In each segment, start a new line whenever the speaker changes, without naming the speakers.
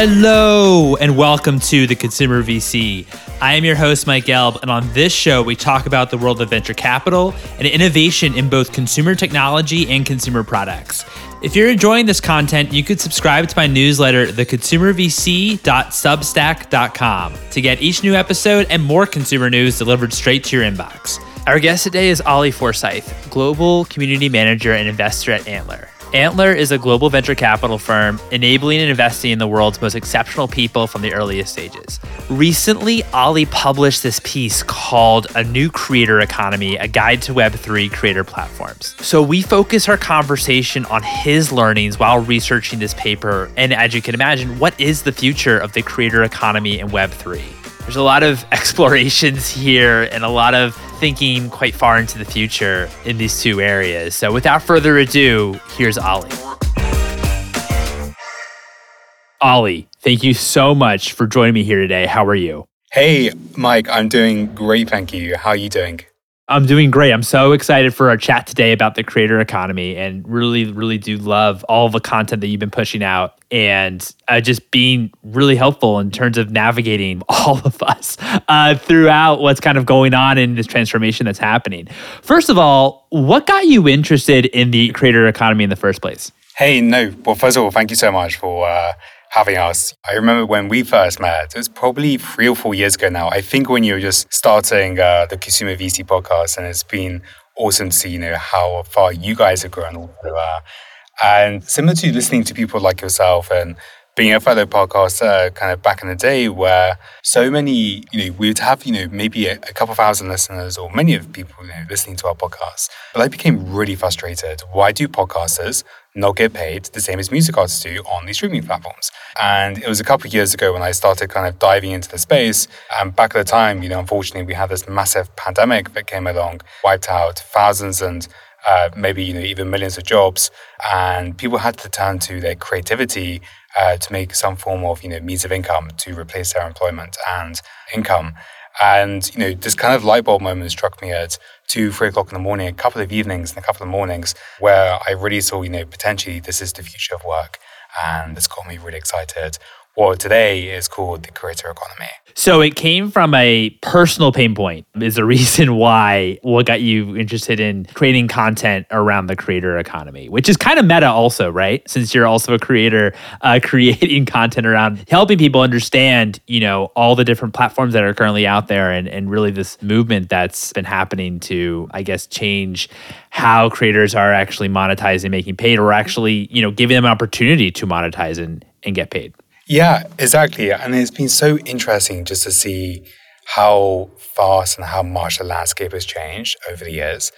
Hello, and welcome to the Consumer VC. I am your host, Mike Gelb, and on this show, we talk about the world of venture capital and innovation in both consumer technology and consumer products. If you're enjoying this content, you could subscribe to my newsletter, theconsumervc.substack.com, to get each new episode and more consumer news delivered straight to your inbox. Our guest today is Ollie Forsyth, Global Community Manager and Investor at Antler. Antler is a global venture capital firm enabling and investing in the world's most exceptional people from the earliest stages. Recently, Ollie published this piece called A New Creator Economy A Guide to Web3 Creator Platforms. So, we focus our conversation on his learnings while researching this paper. And as you can imagine, what is the future of the creator economy in Web3? There's a lot of explorations here and a lot of thinking quite far into the future in these two areas. So without further ado, here's Ollie. Ollie, thank you so much for joining me here today. How are you?
Hey, Mike, I'm doing great. Thank you. How are you doing?
I'm doing great. I'm so excited for our chat today about the creator economy and really, really do love all the content that you've been pushing out and uh, just being really helpful in terms of navigating all of us uh, throughout what's kind of going on in this transformation that's happening. First of all, what got you interested in the creator economy in the first place?
Hey, no. Well, first of all, thank you so much for uh, having us. I remember when we first met, it was probably three or four years ago now. I think when you were just starting uh, the Consumer VC podcast, and it's been awesome to see, you know, how far you guys have grown. Uh, and similar to listening to people like yourself and being a fellow podcaster kind of back in the day where so many, you know, we would have, you know, maybe a, a couple thousand listeners or many of people, you know, listening to our podcast. But I became really frustrated. Why do podcasters not get paid the same as music artists do on these streaming platforms? And it was a couple of years ago when I started kind of diving into the space. And back at the time, you know, unfortunately, we had this massive pandemic that came along, wiped out thousands and uh, maybe you know even millions of jobs, and people had to turn to their creativity uh, to make some form of you know means of income to replace their employment and income. And you know this kind of light bulb moment struck me at two, three o'clock in the morning, a couple of evenings and a couple of mornings, where I really saw you know potentially this is the future of work, and this got me really excited what today is called the creator economy.
So it came from a personal pain point is the reason why what got you interested in creating content around the creator economy, which is kind of meta also, right? Since you're also a creator, uh, creating content around helping people understand, you know, all the different platforms that are currently out there and, and really this movement that's been happening to, I guess, change how creators are actually monetizing, making paid, or actually, you know, giving them an opportunity to monetize and, and get paid.
Yeah, exactly. And it's been so interesting just to see how fast and how much the landscape has changed over the years.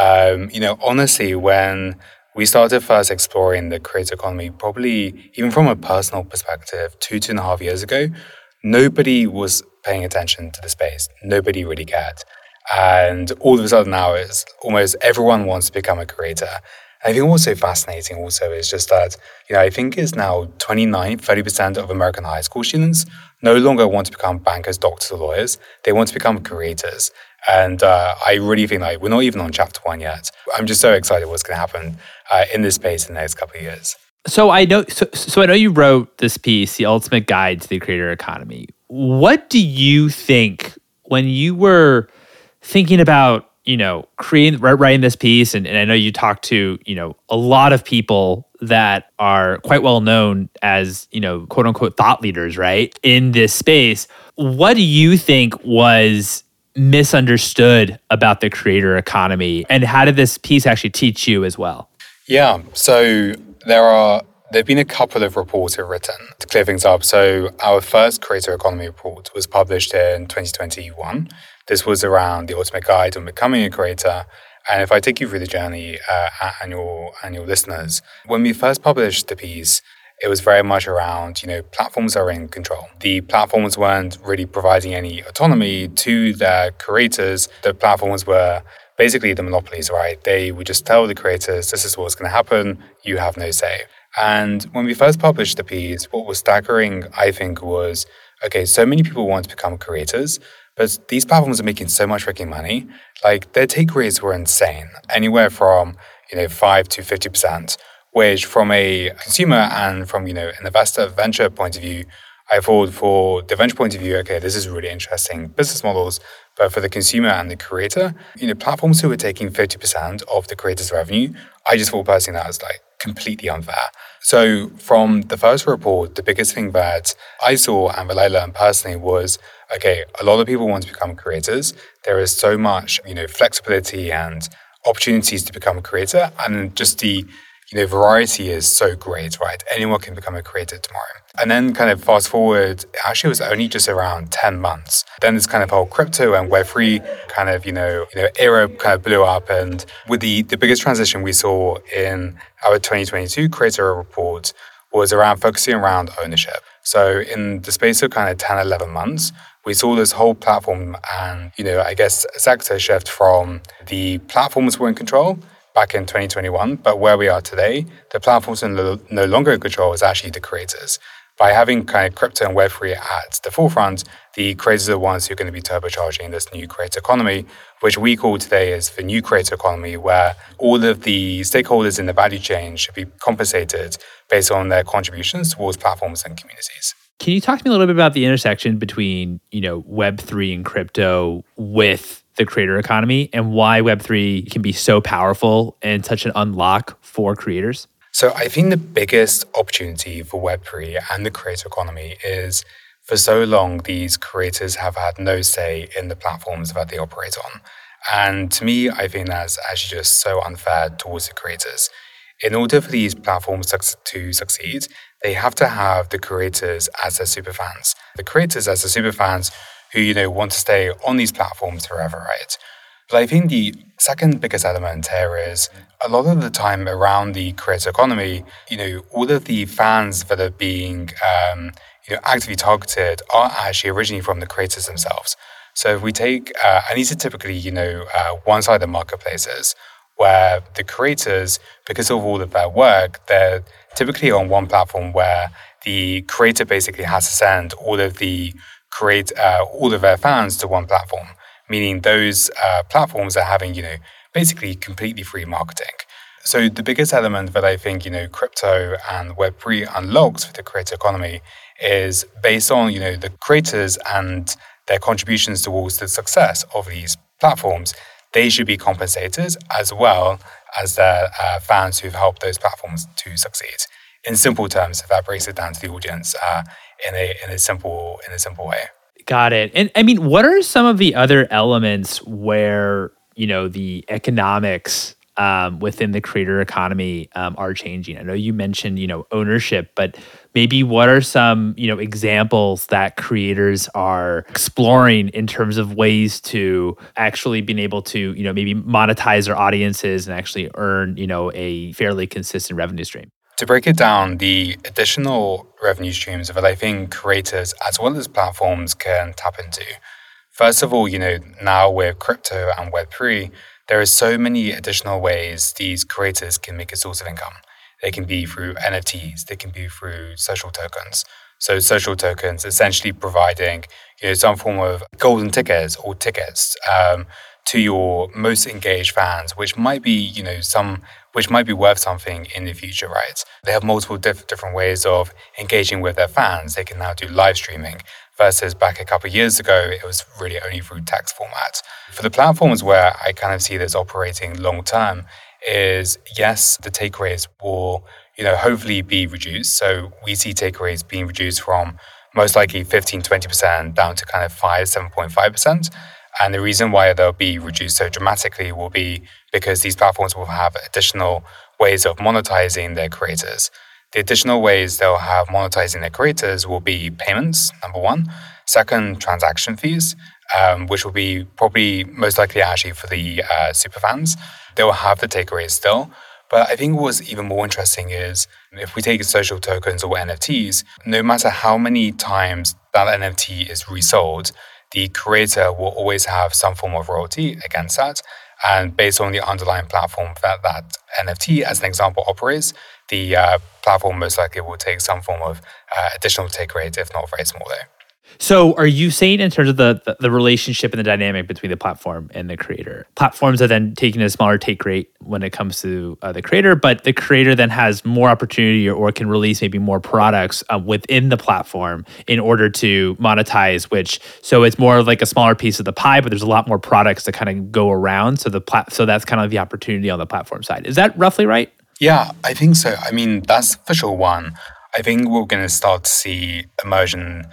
Um, you know, honestly, when we started first exploring the creator economy, probably even from a personal perspective, two, two and a half years ago, nobody was paying attention to the space. Nobody really cared. And all of a sudden now it's almost everyone wants to become a creator. I think what's so fascinating also is just that, you know, I think it's now 29, 30% of American high school students no longer want to become bankers, doctors, or lawyers. They want to become creators. And uh, I really think like we're not even on chapter one yet. I'm just so excited what's going to happen uh, in this space in the next couple of years.
So I know, so, so I know you wrote this piece, "The Ultimate Guide to the Creator Economy." What do you think when you were thinking about you know, creating writing this piece, and, and I know you talked to you know a lot of people that are quite well known as you know quote unquote thought leaders, right, in this space. What do you think was misunderstood about the creator economy, and how did this piece actually teach you as well?
Yeah, so there are there have been a couple of reports have written to clear things up. So our first creator economy report was published in 2021 this was around the ultimate guide on becoming a creator. And if I take you through the journey uh, and your and your listeners, when we first published the piece, it was very much around you know platforms are in control. The platforms weren't really providing any autonomy to their creators. The platforms were basically the monopolies, right? They would just tell the creators, this is what's going to happen. You have no say. And when we first published the piece, what was staggering, I think, was okay, so many people want to become creators, but these platforms are making so much freaking money. Like their take rates were insane, anywhere from you know five to fifty percent, which from a consumer and from, you know, an investor venture point of view, I thought for the venture point of view, okay, this is really interesting business models. But for the consumer and the creator, you know, platforms who are taking 50% of the creator's revenue, I just thought personally that was like completely unfair. So from the first report, the biggest thing that I saw and that I learned personally was, okay, a lot of people want to become creators. There is so much, you know, flexibility and opportunities to become a creator and just the you know, variety is so great, right? Anyone can become a creator tomorrow. And then kind of fast forward, actually it was only just around 10 months. Then this kind of whole crypto and Web3 kind of, you know, you know, era kind of blew up. And with the, the biggest transition we saw in our 2022 creator report was around focusing around ownership. So in the space of kind of 10, 11 months, we saw this whole platform and, you know, I guess sector shift from the platforms were in control back in 2021. But where we are today, the platforms are no longer in control, is actually the creators. By having kind of crypto and Web3 at the forefront, the creators are the ones who are going to be turbocharging this new creator economy, which we call today as the new creator economy, where all of the stakeholders in the value chain should be compensated based on their contributions towards platforms and communities.
Can you talk to me a little bit about the intersection between, you know, Web3 and crypto with the creator economy and why Web3 can be so powerful and such an unlock for creators?
So, I think the biggest opportunity for Web3 and the creator economy is for so long, these creators have had no say in the platforms that they operate on. And to me, I think that's actually just so unfair towards the creators. In order for these platforms to succeed, they have to have the creators as their superfans. The creators as the superfans who you know want to stay on these platforms forever, right? But I think the second biggest element here is a lot of the time around the creator economy, you know, all of the fans that are being um, you know actively targeted are actually originally from the creators themselves. So if we take, uh, and these are typically you know uh, one-sided marketplaces where the creators, because of all of their work, they're typically on one platform where the creator basically has to send all of the create uh, all of their fans to one platform, meaning those uh, platforms are having, you know, basically completely free marketing. So the biggest element that I think, you know, crypto and Web3 unlocks for the creator economy is based on, you know, the creators and their contributions towards the success of these platforms. They should be compensated as well as their uh, fans who've helped those platforms to succeed. In simple terms, if that breaks it down to the audience, uh, in a in a simple in a simple way.
Got it. And I mean, what are some of the other elements where you know the economics um, within the creator economy um, are changing? I know you mentioned you know ownership, but maybe what are some you know examples that creators are exploring in terms of ways to actually being able to you know maybe monetize their audiences and actually earn you know a fairly consistent revenue stream?
To break it down, the additional revenue streams that I think creators as well as platforms can tap into. First of all, you know, now with crypto and Web3, there are so many additional ways these creators can make a source of income. They can be through NFTs, they can be through social tokens. So social tokens essentially providing you know some form of golden tickets or tickets um, to your most engaged fans, which might be you know some which might be worth something in the future, right? They have multiple diff- different ways of engaging with their fans. They can now do live streaming versus back a couple of years ago, it was really only through text format. For the platforms where I kind of see this operating long term, is yes, the take rates will, you know, hopefully be reduced. So we see take rates being reduced from most likely 15, 20% down to kind of 5, 7.5%. And the reason why they'll be reduced so dramatically will be because these platforms will have additional ways of monetizing their creators. The additional ways they'll have monetizing their creators will be payments, number one. Second, transaction fees, um, which will be probably most likely actually for the uh, super fans. They will have the take rate still. But I think what's even more interesting is if we take social tokens or NFTs, no matter how many times that NFT is resold, the creator will always have some form of royalty against that. And based on the underlying platform that that NFT, as an example, operates, the uh, platform most likely will take some form of uh, additional take rate, if not very small, though.
So, are you saying in terms of the, the, the relationship and the dynamic between the platform and the creator? Platforms are then taking a smaller take rate when it comes to uh, the creator, but the creator then has more opportunity or, or can release maybe more products uh, within the platform in order to monetize. Which so it's more like a smaller piece of the pie, but there's a lot more products that kind of go around. So the plat- so that's kind of the opportunity on the platform side. Is that roughly right?
Yeah, I think so. I mean, that's for sure one. I think we're going to start to see immersion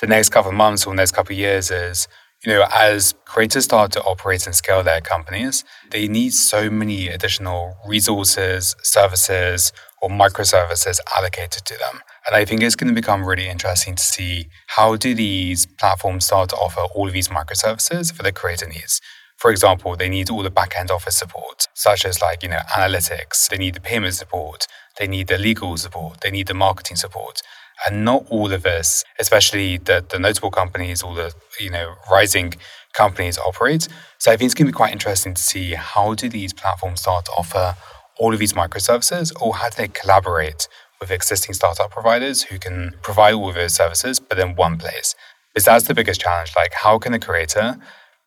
the next couple of months or next couple of years is, you know, as creators start to operate and scale their companies, they need so many additional resources, services, or microservices allocated to them. And I think it's going to become really interesting to see how do these platforms start to offer all of these microservices for the creator needs. For example, they need all the back-end office support, such as like, you know, analytics. They need the payment support. They need the legal support. They need the marketing support. And not all of us, especially the, the notable companies or the you know rising companies operate. So I think it's going to be quite interesting to see how do these platforms start to offer all of these microservices or how do they collaborate with existing startup providers who can provide all of those services, but in one place. Because that's the biggest challenge. Like, how can a creator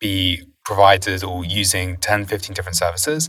be provided or using 10, 15 different services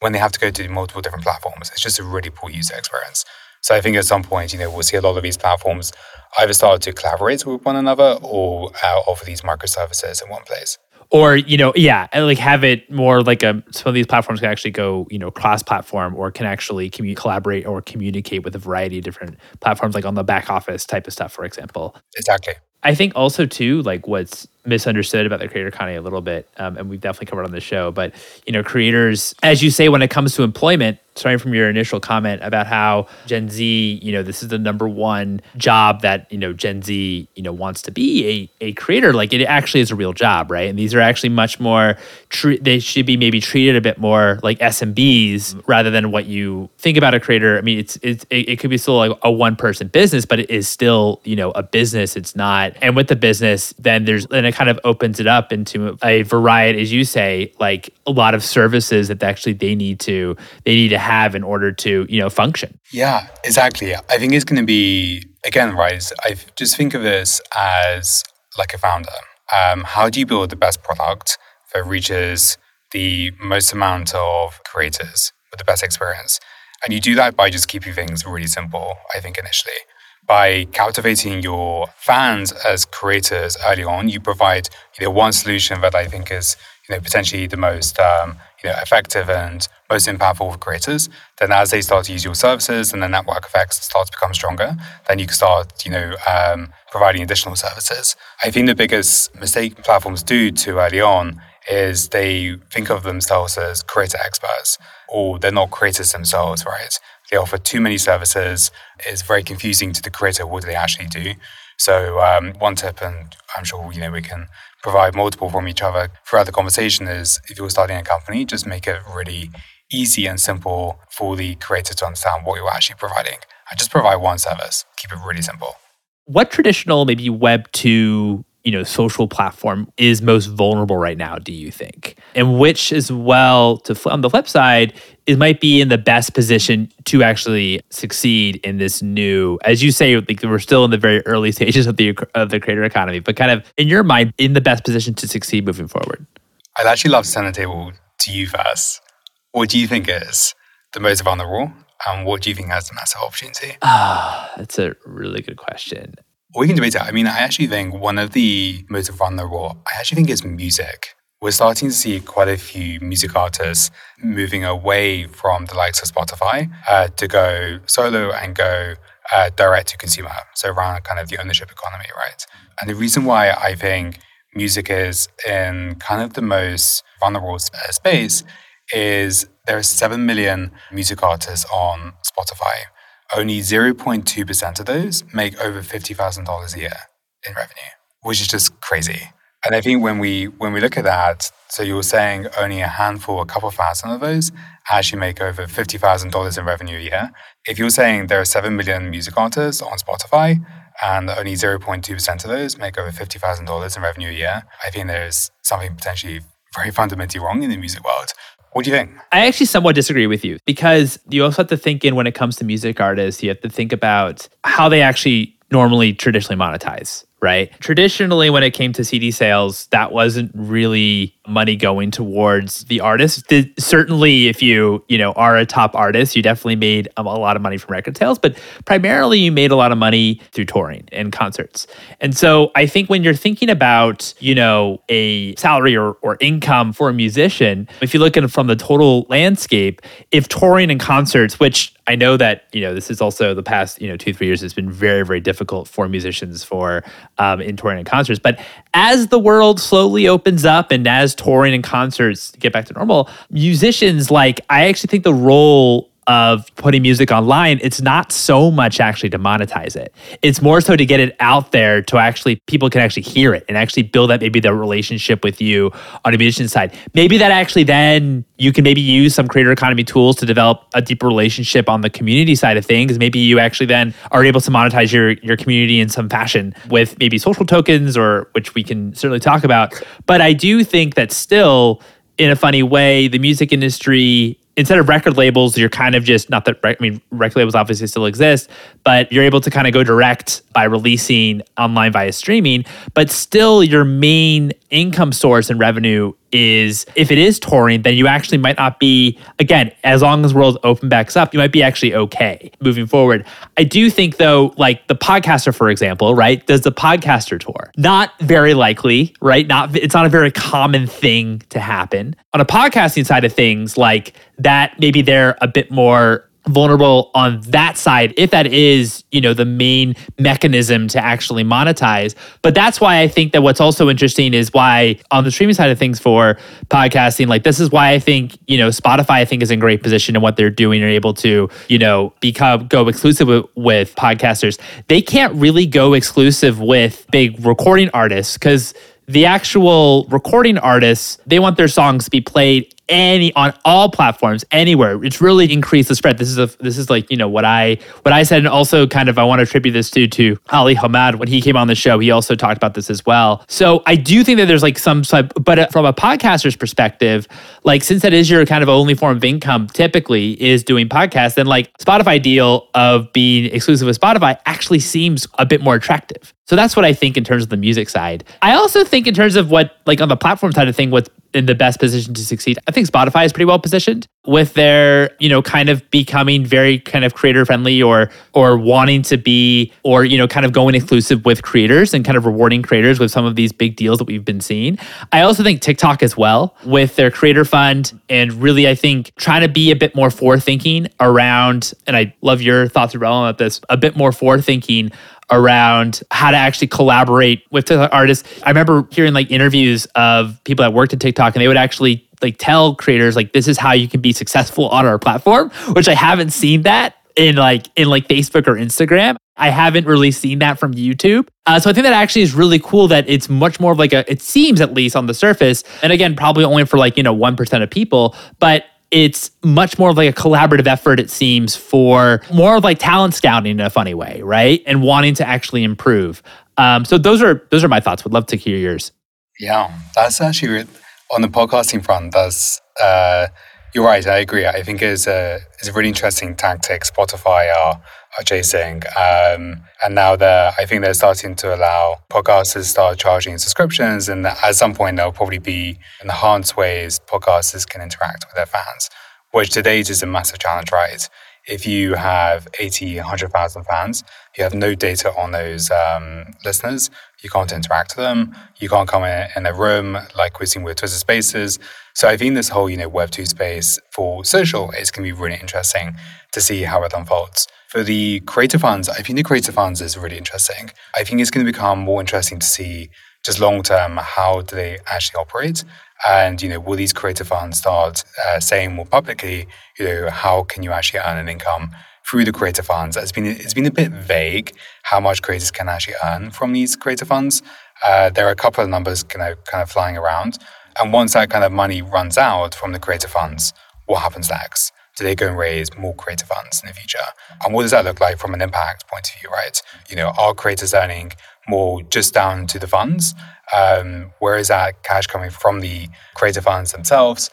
when they have to go to multiple different platforms? It's just a really poor user experience. So I think at some point, you know, we'll see a lot of these platforms either start to collaborate with one another or uh, offer these microservices in one place.
Or you know, yeah, like have it more like a some of these platforms can actually go you know cross-platform or can actually commu- collaborate or communicate with a variety of different platforms, like on the back office type of stuff, for example.
Exactly.
I think also too, like what's misunderstood about the creator economy a little bit, um, and we've definitely covered on the show. But you know, creators, as you say, when it comes to employment, starting from your initial comment about how Gen Z, you know, this is the number one job that you know Gen Z, you know, wants to be a, a creator. Like it actually is a real job, right? And these are actually much more. Tre- they should be maybe treated a bit more like SMBs rather than what you think about a creator. I mean, it's, it's it, it could be still like a one person business, but it is still you know a business. It's not. And with the business, then there's then it kind of opens it up into a variety, as you say, like a lot of services that actually they need to they need to have in order to you know function.
Yeah, exactly. I think it's going to be again, right? I just think of this as like a founder. Um, how do you build the best product that reaches the most amount of creators with the best experience? And you do that by just keeping things really simple, I think, initially by captivating your fans as creators early on, you provide you know one solution that I think is you know potentially the most um, you know effective and most impactful for creators. Then as they start to use your services and the network effects start to become stronger, then you can start you know um, providing additional services. I think the biggest mistake platforms do too early on is they think of themselves as creator experts or they're not creators themselves, right? They offer too many services. It's very confusing to the creator. What do they actually do? So um, one tip, and I'm sure you know we can provide multiple from each other throughout the conversation, is if you're starting a company, just make it really easy and simple for the creator to understand what you're actually providing, and just provide one service. Keep it really simple.
What traditional, maybe Web two you know social platform is most vulnerable right now do you think? And which as well to on the flip side it might be in the best position to actually succeed in this new as you say like we're still in the very early stages of the of the creator economy but kind of in your mind in the best position to succeed moving forward?
I'd actually love to send the table to you first. What do you think is the most vulnerable and what do you think has the massive opportunity?
Ah that's a really good question
we can debate it. I mean, I actually think one of the most vulnerable, I actually think is music. We're starting to see quite a few music artists moving away from the likes of Spotify uh, to go solo and go uh, direct to consumer. So around kind of the ownership economy, right? And the reason why I think music is in kind of the most vulnerable space is there are 7 million music artists on Spotify only 0.2% of those make over $50,000 a year in revenue, which is just crazy. And I think when we when we look at that, so you were saying only a handful, a couple thousand of those actually make over fifty thousand dollars in revenue a year. If you're saying there are seven million music artists on Spotify and only zero point two percent of those make over fifty thousand dollars in revenue a year, I think there's something potentially very fundamentally wrong in the music world. What do you think?
I actually somewhat disagree with you because you also have to think in when it comes to music artists, you have to think about how they actually normally traditionally monetize right? Traditionally, when it came to CD sales, that wasn't really money going towards the artist. The, certainly, if you you know are a top artist, you definitely made a, a lot of money from record sales, but primarily you made a lot of money through touring and concerts. And so, I think when you're thinking about you know a salary or, or income for a musician, if you look at it from the total landscape, if touring and concerts, which I know that you know this is also the past you know two three years has been very very difficult for musicians for um, in touring and concerts. But as the world slowly opens up and as touring and concerts get back to normal, musicians like I actually think the role of putting music online, it's not so much actually to monetize it. It's more so to get it out there to actually people can actually hear it and actually build that maybe the relationship with you on a musician side. Maybe that actually then you can maybe use some creator economy tools to develop a deeper relationship on the community side of things. Maybe you actually then are able to monetize your your community in some fashion with maybe social tokens or which we can certainly talk about. But I do think that still in a funny way, the music industry instead of record labels, you're kind of just not that I mean record labels obviously still exist, but you're able to kind of go direct by releasing online via streaming. But still, your main income source and revenue is if it is touring, then you actually might not be, again, as long as world open backs up, you might be actually okay moving forward. I do think though, like the podcaster, for example, right? Does the podcaster tour? Not very likely, right? Not it's not a very common thing to happen. On a podcasting side of things, like that maybe they're a bit more vulnerable on that side if that is you know the main mechanism to actually monetize. But that's why i think that what's also interesting is why on the streaming side of things for podcasting like this is why i think you know spotify i think is in great position in what they're doing and able to you know become go exclusive with, with podcasters. They can't really go exclusive with big recording artists because the actual recording artists they want their songs to be played any on all platforms anywhere. It's really increased the spread. This is a this is like you know what i what i said and also kind of i want to attribute this to to Ali Hamed. When he came on the show he also talked about this as well. So i do think that there's like some but uh, from a podcaster's perspective like since that is your kind of only form of income typically is doing podcasts then like spotify deal of being exclusive with spotify actually seems a bit more attractive so that's what I think in terms of the music side. I also think in terms of what, like on the platform side of thing, what's in the best position to succeed. I think Spotify is pretty well positioned with their, you know, kind of becoming very kind of creator friendly or or wanting to be or you know kind of going exclusive with creators and kind of rewarding creators with some of these big deals that we've been seeing. I also think TikTok as well with their creator fund and really I think trying to be a bit more forward thinking around and I love your thoughts around this, a bit more forward thinking around how to actually collaborate with TikTok artists. I remember hearing like interviews of people that worked at TikTok and they would actually like tell creators like this is how you can be successful on our platform, which I haven't seen that in like in like Facebook or Instagram. I haven't really seen that from YouTube. Uh, so I think that actually is really cool that it's much more of like a, it seems at least on the surface, and again, probably only for like, you know, 1% of people, but it's much more of like a collaborative effort, it seems, for more of like talent scouting in a funny way, right? And wanting to actually improve. Um, so those are those are my thoughts. Would love to hear yours.
Yeah, that's actually on the podcasting front. That's uh, you're right. I agree. I think it's a it's a really interesting tactic. Spotify are are chasing, um, and now they're I think they're starting to allow podcasters to start charging subscriptions, and at some point there'll probably be enhanced ways podcasters can interact with their fans, which today is a massive challenge, right? If you have 80, 100,000 fans, you have no data on those um, listeners. You can't interact with them. You can't come in, in a room like we're seeing with Twitter Spaces. So I think this whole, you know, Web2 space for social is going to be really interesting to see how it unfolds. For the creator funds, I think the creator funds is really interesting. I think it's going to become more interesting to see just long term how do they actually operate and you know will these creator funds start uh, saying more publicly you know how can you actually earn an income through the creator funds it's been it's been a bit vague how much creators can actually earn from these creator funds uh, there are a couple of numbers kind of kind of flying around and once that kind of money runs out from the creator funds, what happens next? Do they go and raise more creator funds in the future? And what does that look like from an impact point of view, right? You know, are creators earning more just down to the funds? Um, where is that cash coming from the creator funds themselves?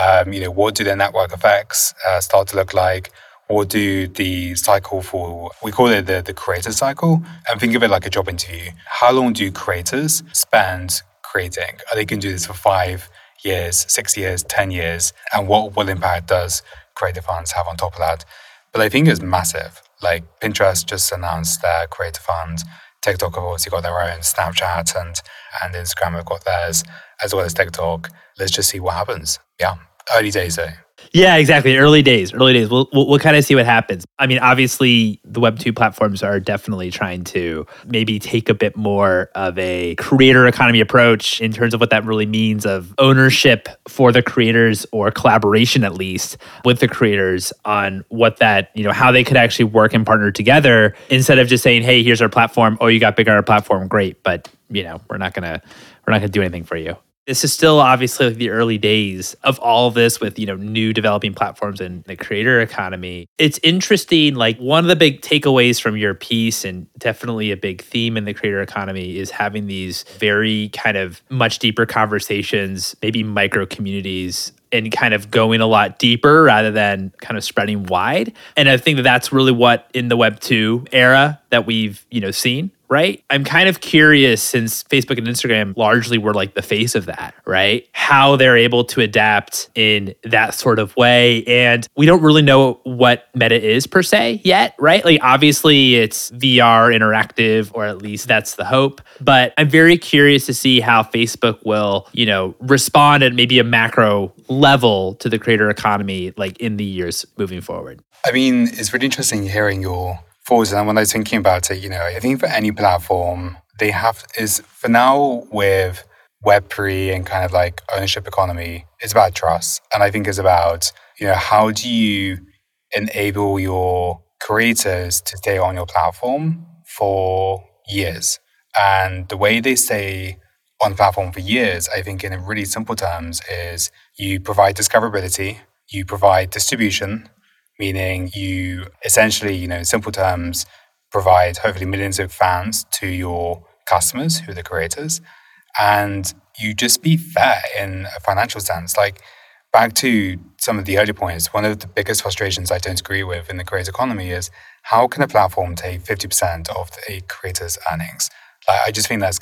Um, you know, what do their network effects uh, start to look like? Or do the cycle for, we call it the, the creator cycle, and think of it like a job interview. How long do creators spend creating? Are they going to do this for five years, six years, 10 years? And what, what impact does creator funds have on top of that? But I think it's massive. Like Pinterest just announced their creator fund. TikTok have obviously got their own, Snapchat and, and Instagram have got theirs, as well as TikTok. Let's just see what happens. Yeah, early days though.
Yeah, exactly. Early days, early days. We'll, we'll, we'll kind of see what happens. I mean, obviously, the Web2 platforms are definitely trying to maybe take a bit more of a creator economy approach in terms of what that really means of ownership for the creators or collaboration, at least, with the creators on what that, you know, how they could actually work and partner together instead of just saying, hey, here's our platform. Oh, you got big on our platform. Great. But, you know, we're not to, we're not to do anything for you this is still obviously like the early days of all of this with you know new developing platforms and the creator economy. It's interesting like one of the big takeaways from your piece and definitely a big theme in the creator economy is having these very kind of much deeper conversations maybe micro communities and kind of going a lot deeper rather than kind of spreading wide. And i think that that's really what in the web 2 era that we've you know seen right? I'm kind of curious since Facebook and Instagram largely were like the face of that, right? How they're able to adapt in that sort of way. And we don't really know what Meta is per se yet, right? Like obviously it's VR interactive, or at least that's the hope. But I'm very curious to see how Facebook will, you know, respond at maybe a macro level to the creator economy like in the years moving forward.
I mean, it's really interesting hearing your forwards. And when I was thinking about it, you know, I think for any platform, they have is for now with Web3 and kind of like ownership economy, it's about trust. And I think it's about, you know, how do you enable your creators to stay on your platform for years? And the way they stay on the platform for years, I think in really simple terms, is you provide discoverability, you provide distribution, meaning you essentially, you know, in simple terms, provide hopefully millions of fans to your customers who are the creators. And you just be fair in a financial sense. Like back to some of the earlier points, one of the biggest frustrations I don't agree with in the creator economy is how can a platform take 50% of a creator's earnings? Like, I just think that's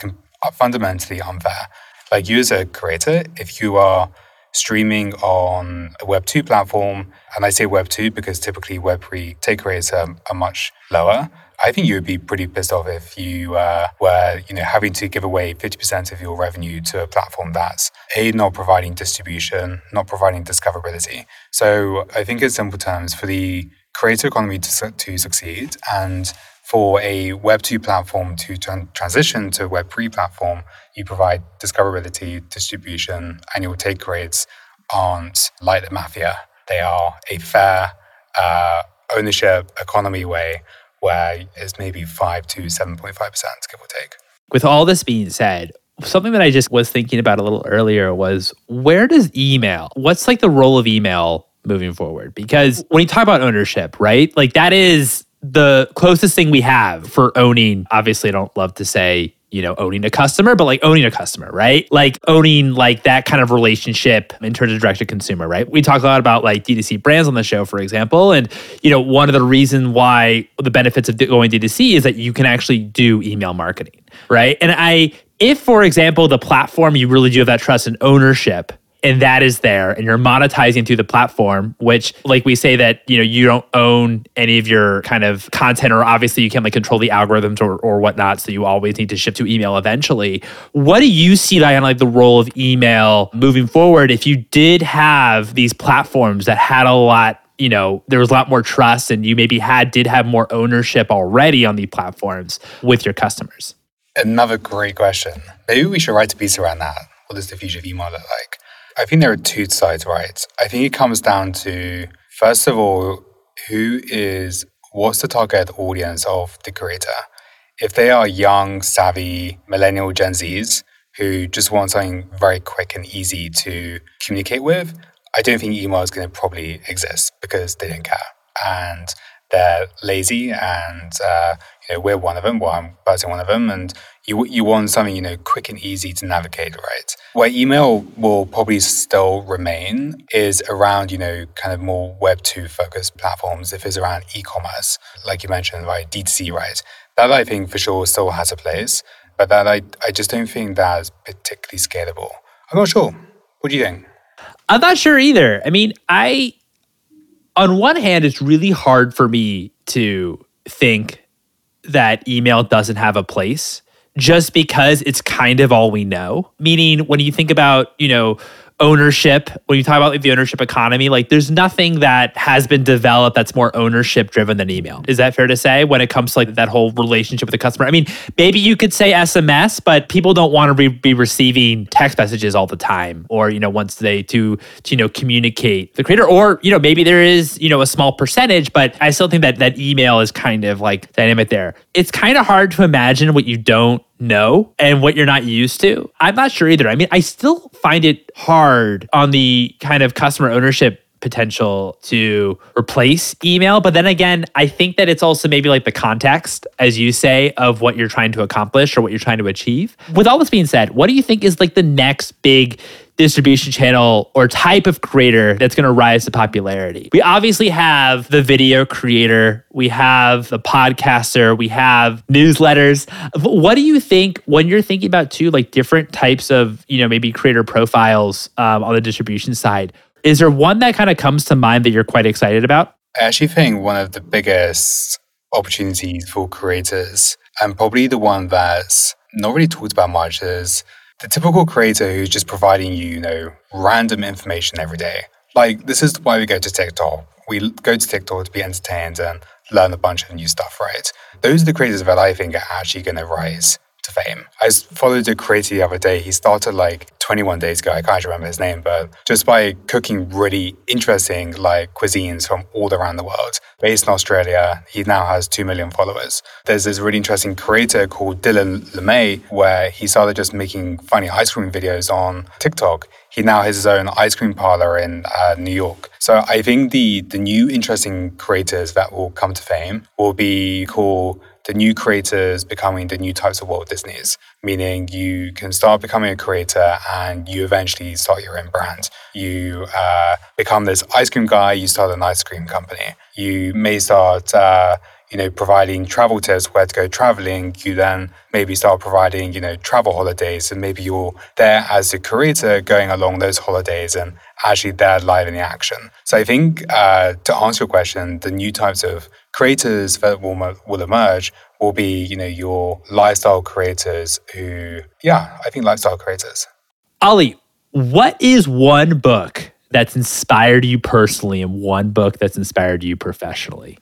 fundamentally unfair. Like you as a creator, if you are streaming on a Web2 platform, and I say Web2 because typically Web3 take rates are, are much lower. I think you would be pretty pissed off if you uh, were, you know, having to give away 50% of your revenue to a platform that's a not providing distribution, not providing discoverability. So I think in simple terms, for the creator economy to, to succeed and for a Web2 platform to transition to a Web3 platform, you provide discoverability, distribution, and your take rates aren't like the mafia. They are a fair uh, ownership economy way where it's maybe 5 to 7.5%, give or take.
With all this being said, something that I just was thinking about a little earlier was where does email, what's like the role of email moving forward? Because when you talk about ownership, right? Like that is the closest thing we have for owning, obviously, I don't love to say, you know, owning a customer, but like owning a customer, right? Like owning like that kind of relationship in terms of direct to consumer, right? We talk a lot about like D2C brands on the show, for example. And, you know, one of the reasons why the benefits of going D2C is that you can actually do email marketing, right? And I, if, for example, the platform you really do have that trust and ownership and that is there and you're monetizing through the platform which like we say that you know you don't own any of your kind of content or obviously you can't like control the algorithms or, or whatnot so you always need to shift to email eventually. What do you see Diane like the role of email moving forward if you did have these platforms that had a lot you know there was a lot more trust and you maybe had did have more ownership already on these platforms with your customers?
Another great question. Maybe we should write a piece around that. What does the future of email look like I think there are two sides, right? I think it comes down to, first of all, who is, what's the target audience of the creator? If they are young, savvy, millennial Gen Zs who just want something very quick and easy to communicate with, I don't think email is going to probably exist because they don't care. And they're lazy and uh, you know we're one of them well i'm personally one of them and You, you want something, you know, quick and easy to navigate, right? Where email will probably still remain is around, you know, kind of more Web 2 focused platforms. If it's around e commerce, like you mentioned, right? D2C, right? That I think for sure still has a place, but that I, I just don't think that's particularly scalable. I'm not sure. What do you think?
I'm not sure either. I mean, I, on one hand, it's really hard for me to think that email doesn't have a place just because it's kind of all we know. Meaning, when you think about, you know, ownership when you talk about like, the ownership economy like there's nothing that has been developed that's more ownership driven than email. Is that fair to say when it comes to like that whole relationship with the customer? I mean maybe you could say sms but people don't want to be, be receiving text messages all the time or you know once they to, to you know communicate the creator. Or you know maybe there is you know a small percentage but i still think that that email is kind of like dynamic there. It's kind of hard to imagine what you don't know and what you're not used to. I'm not sure either. I mean, I still find it hard on the kind of customer ownership potential to replace email. But then again, I think that it's also maybe like the context, as you say, of what you're trying to accomplish or what you're trying to achieve. With all this being said, what do you think is like the next big distribution channel or type of creator that's going to rise to popularity. We obviously have the video creator, we have the podcaster, we have newsletters. What do you think when you're thinking about two like different types of, you know, maybe creator profiles um, on the distribution side? Is there one that kind of comes to mind that you're quite excited about?
I actually think one of the biggest opportunities for creators, and probably the one that's not really talked about much, is the typical creator who's just providing you, you know, random information every day. Like, this is why we go to TikTok. We go to TikTok to be entertained and learn a bunch of new stuff, right? Those are the creators that I think are actually going to rise to fame. I followed a creator the other day. He started like 21 days ago. I can't remember his name, but just by cooking really interesting like cuisines from all around the world. Based in Australia, he now has 2 million followers. There's this really interesting creator called Dylan LeMay where he started just making funny ice cream videos on TikTok. He now has his own ice cream parlor in uh, New York. So I think the the new interesting creators that will come to fame will be cool the new creators becoming the new types of Walt Disney's, meaning you can start becoming a creator and you eventually start your own brand. You uh, become this ice cream guy, you start an ice cream company. You may start, uh, you know, providing travel tips where to go traveling. You then maybe start providing, you know, travel holidays, and maybe you're there as a creator going along those holidays and actually there live in the action. So I think uh, to answer your question, the new types of creators that will, will emerge will be, you know, your lifestyle creators who, yeah, I think lifestyle creators.
Ollie, what is one book that's inspired you personally and one book that's inspired you professionally?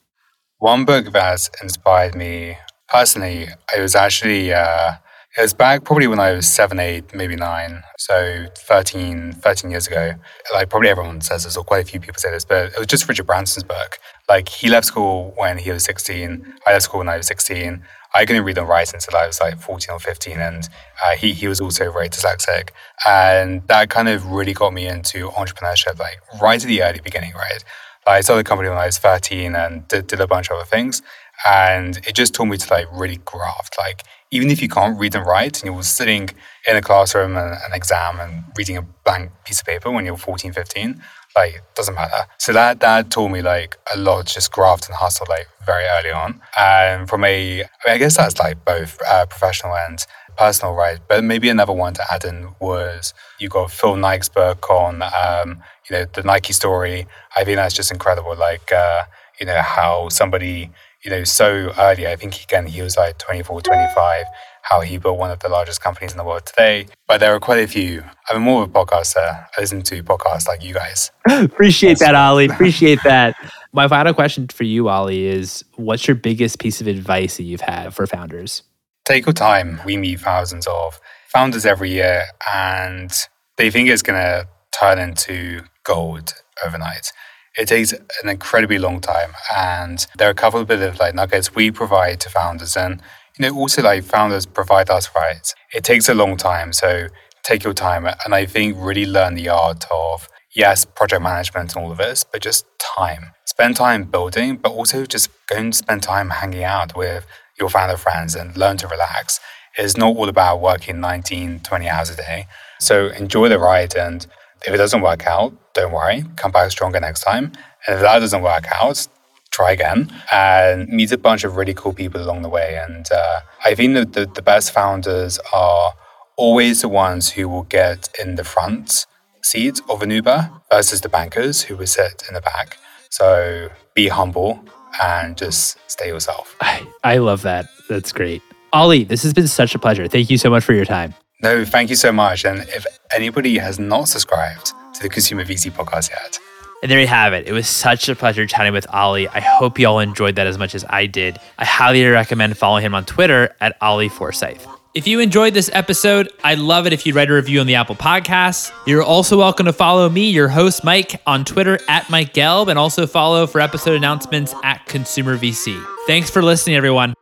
One book that's inspired me personally, it was actually, uh, it was back probably when I was seven, eight, maybe nine. So 13, 13 years ago. Like probably everyone says this, or quite a few people say this, but it was just Richard Branson's book. Like he left school when he was 16. I left school when I was 16. I couldn't read and write until I was like 14 or 15. And uh, he, he was also very dyslexic. And that kind of really got me into entrepreneurship, like right at the early beginning, right? I started a company when I was 13 and did, did a bunch of other things. And it just taught me to like really graft. Like even if you can't read and write and you're sitting in a classroom and an exam and reading a blank piece of paper when you're 14, 15, like it doesn't matter. So that that taught me like a lot, just graft and hustle like very early on. And from a, I, mean, I guess that's like both uh, professional and personal, right? But maybe another one to add in was you got Phil Knight's book on, um, you know, the Nike story. I think that's just incredible. Like, uh, you know, how somebody, you know, so early, I think again, he was like 24, 25 how he built one of the largest companies in the world today. But there are quite a few. I'm more of a podcaster. I listen to podcasts like you guys.
Appreciate that, Ollie. Appreciate that. My final question for you, Ollie, is what's your biggest piece of advice that you've had for founders?
Take your time. We meet thousands of founders every year, and they think it's going to turn into gold overnight. It takes an incredibly long time, and there are a couple of bit of like nuggets we provide to founders, and you know, also like founders provide us rights. It takes a long time, so take your time. And I think really learn the art of yes, project management and all of this, but just time. Spend time building, but also just go and spend time hanging out with your founder friends and learn to relax. It's not all about working 19, 20 hours a day. So enjoy the ride. And if it doesn't work out, don't worry, come back stronger next time. And if that doesn't work out, try again and meet a bunch of really cool people along the way. And uh, I think that the, the best founders are always the ones who will get in the front seat of an Uber versus the bankers who will sit in the back. So be humble and just stay yourself.
I, I love that. That's great. Ollie, this has been such a pleasure. Thank you so much for your time.
No, thank you so much. And if anybody has not subscribed to the Consumer VC podcast yet,
and there you have it. It was such a pleasure chatting with Ollie. I hope you all enjoyed that as much as I did. I highly recommend following him on Twitter at Ollie Forsyth. If you enjoyed this episode, I'd love it if you'd write a review on the Apple Podcasts. You're also welcome to follow me, your host, Mike, on Twitter at Mike Gelb, and also follow for episode announcements at Consumer VC. Thanks for listening, everyone.